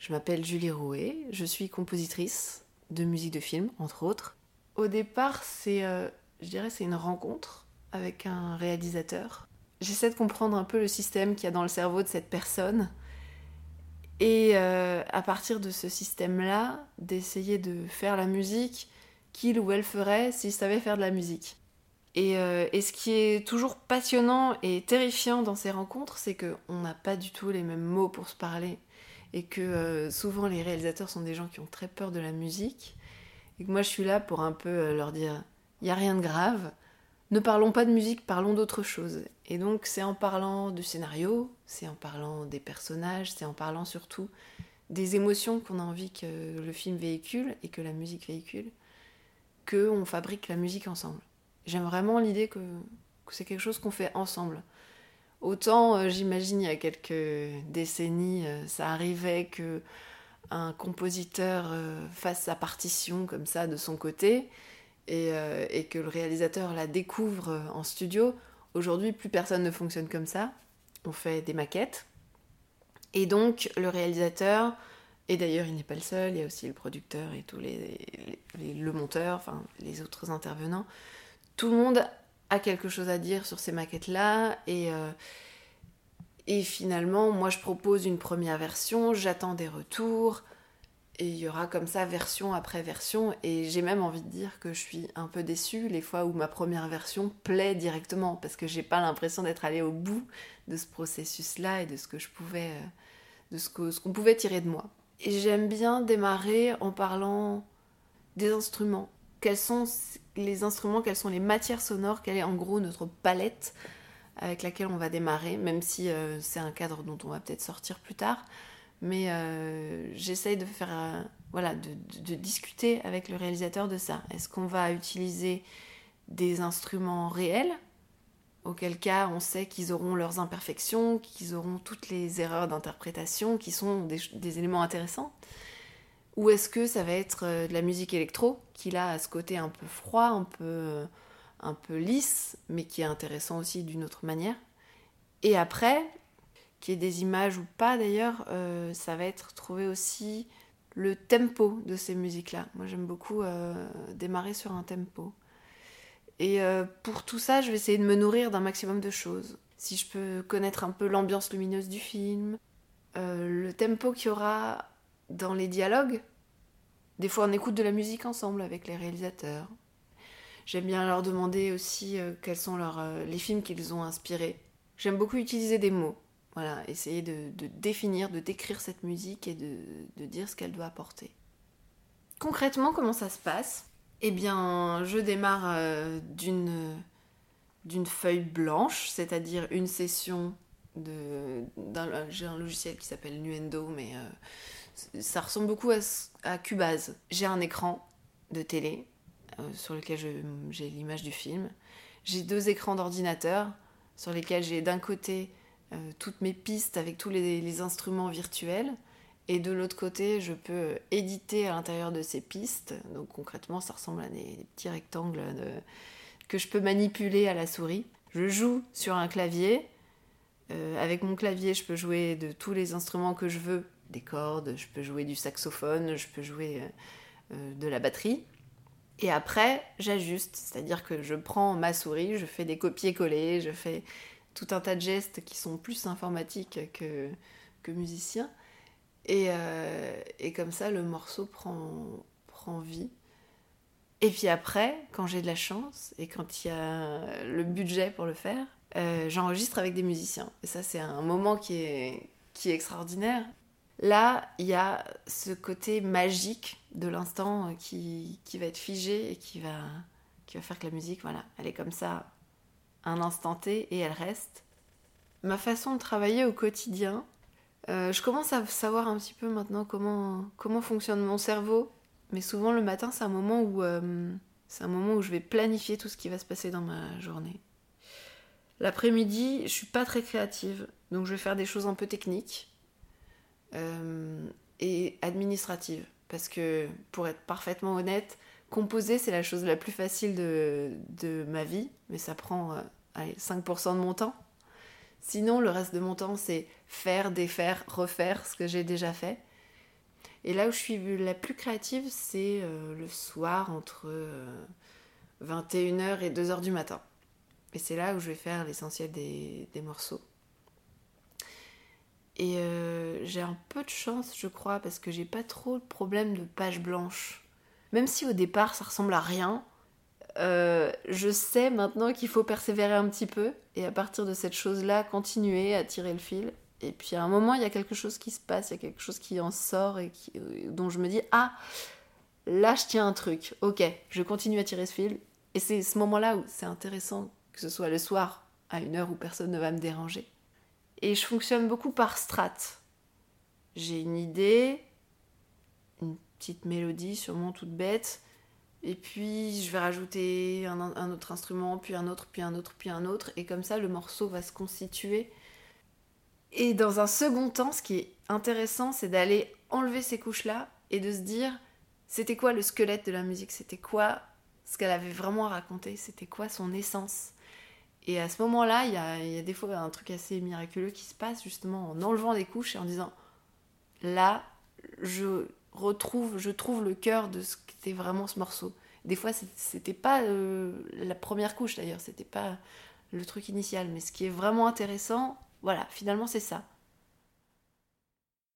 Je m'appelle Julie Rouet, je suis compositrice de musique de film, entre autres. Au départ, c'est, euh, je dirais, c'est une rencontre avec un réalisateur. J'essaie de comprendre un peu le système qu'il y a dans le cerveau de cette personne. Et euh, à partir de ce système-là, d'essayer de faire la musique qu'il ou elle ferait s'il savait faire de la musique. Et, euh, et, ce qui est toujours passionnant et terrifiant dans ces rencontres, c'est qu'on n'a pas du tout les mêmes mots pour se parler. Et que euh, souvent les réalisateurs sont des gens qui ont très peur de la musique. Et que moi je suis là pour un peu euh, leur dire il n'y a rien de grave, ne parlons pas de musique, parlons d'autre chose. Et donc c'est en parlant du scénario, c'est en parlant des personnages, c'est en parlant surtout des émotions qu'on a envie que le film véhicule et que la musique véhicule, qu'on fabrique la musique ensemble. J'aime vraiment l'idée que, c'est quelque chose qu'on fait ensemble. Autant, euh, j'imagine, il y a quelques décennies, euh, ça arrivait que un compositeur euh, fasse sa partition comme ça de son côté et, que le réalisateur la découvre en studio. Aujourd'hui, plus personne ne fonctionne comme ça. On fait des maquettes. Et donc, le réalisateur, et d'ailleurs, il n'est pas le seul, il y a aussi le producteur et tous les, les le monteur, enfin les autres intervenants, tout le monde quelque chose à dire sur ces maquettes-là. Et, euh, et finalement, moi, je propose une première version, j'attends des retours. Et il y aura comme ça version après version. Et j'ai même envie de dire que je suis un peu déçue les fois où ma première version plaît directement. Parce que j'ai pas l'impression d'être allée au bout de ce processus-là et de ce que je pouvais. Euh, de ce qu'on pouvait tirer de moi. Et j'aime bien démarrer en parlant des instruments. Quels sont les instruments, quelles sont les matières sonores, quelle est en gros notre palette avec laquelle on va démarrer, même si euh, c'est un cadre dont on va peut-être sortir plus tard. Mais euh, j'essaye de faire, euh, voilà, de, discuter avec le réalisateur de ça. Est-ce qu'on va utiliser des instruments réels, auquel cas on sait qu'ils auront leurs imperfections, qu'ils auront toutes les erreurs d'interprétation, qui sont des éléments intéressants ou est-ce que ça va être euh, de la musique électro, qui là a ce côté un peu froid, un peu, euh, un peu lisse, mais qui est intéressant aussi d'une autre manière. Et après, qu'il y ait des images ou pas d'ailleurs, euh, ça va être trouver aussi le tempo de ces musiques-là. Moi j'aime beaucoup démarrer sur un tempo. Et pour tout ça, je vais essayer de me nourrir d'un maximum de choses. Si je peux connaître un peu l'ambiance lumineuse du film, le tempo qu'il y aura dans les dialogues, des fois, on écoute de la musique ensemble avec les réalisateurs. J'aime bien leur demander aussi euh, quels sont euh, les films qu'ils ont inspirés. J'aime beaucoup utiliser des mots. Voilà, essayer de, définir, de décrire cette musique et de, dire ce qu'elle doit apporter. Concrètement, comment ça se passe? Eh bien, je démarre euh, d'une, d'une feuille blanche, c'est-à-dire une session de. j'ai un logiciel qui s'appelle Nuendo, mais ça ressemble beaucoup à, Cubase. J'ai un écran de télé euh, sur lequel j'ai l'image du film. J'ai deux écrans d'ordinateur sur lesquels j'ai d'un côté euh, toutes mes pistes avec tous les, instruments virtuels et de l'autre côté je peux éditer à l'intérieur de ces pistes. Donc concrètement ça ressemble à des, petits rectangles que je peux manipuler à la souris. Je joue sur un clavier. Euh, avec mon clavier, je peux jouer de tous les instruments que je veux des cordes, je peux jouer du saxophone, je peux jouer euh, euh, de la batterie. Et après, j'ajuste, c'est-à-dire que je prends ma souris, je fais des copier-coller, je fais tout un tas de gestes qui sont plus informatiques que, que musiciens. Et, euh, et, comme ça, le morceau prend, prend vie. Et puis après, quand j'ai de la chance et quand il y a le budget pour le faire, j'enregistre avec des musiciens. Et ça, c'est un moment qui est, qui est extraordinaire. Là, il y a ce côté magique de l'instant euh, qui, va être figé et qui va, qui va faire que la musique, voilà, elle est comme ça, un instant T et elle reste. Ma façon de travailler au quotidien, euh, je commence à savoir un petit peu maintenant comment, comment fonctionne mon cerveau, mais souvent le matin, c'est un moment où euh, c'est un moment où je vais planifier tout ce qui va se passer dans ma journée. L'après-midi, je suis pas très créative, donc je vais faire des choses un peu techniques. Euh, et administrative. Parce que, pour être parfaitement honnête, composer, c'est la chose la plus facile de, de ma vie, mais ça prend euh, allez, 5% de mon temps. Sinon, le reste de mon temps, c'est faire, défaire, refaire ce que j'ai déjà fait. Et là où je suis la plus créative, c'est euh, le soir entre 21h et 2h du matin. Et c'est là où je vais faire l'essentiel des, morceaux. Et euh, j'ai un peu de chance, je crois, parce que j'ai pas trop de problème de page blanche. Même si au départ ça ressemble à rien, euh, je sais maintenant qu'il faut persévérer un petit peu et à partir de cette chose-là, continuer à tirer le fil. Et puis à un moment, il y a quelque chose qui se passe, il y a quelque chose qui en sort et dont je me dis Ah, là je tiens un truc, ok, je continue à tirer ce fil. Et c'est ce moment-là où c'est intéressant que ce soit le soir, à une heure où personne ne va me déranger. Et je fonctionne beaucoup par strat. J'ai une idée, une petite mélodie sûrement toute bête, et puis je vais rajouter un, autre instrument, puis un autre, puis un autre, puis un autre, et comme ça le morceau va se constituer. Et dans un second temps, ce qui est intéressant, c'est d'aller enlever ces couches-là et de se dire, c'était quoi le squelette de la musique? C'était quoi ce qu'elle avait vraiment à raconter C'était quoi son essence? Et à ce moment-là, il y a, des fois un truc assez miraculeux qui se passe justement en enlevant des couches et en disant là, je retrouve, je trouve le cœur de ce qu'était vraiment ce morceau. Des fois, c'était pas euh, la première couche d'ailleurs, c'était pas le truc initial, mais ce qui est vraiment intéressant, voilà, finalement c'est ça.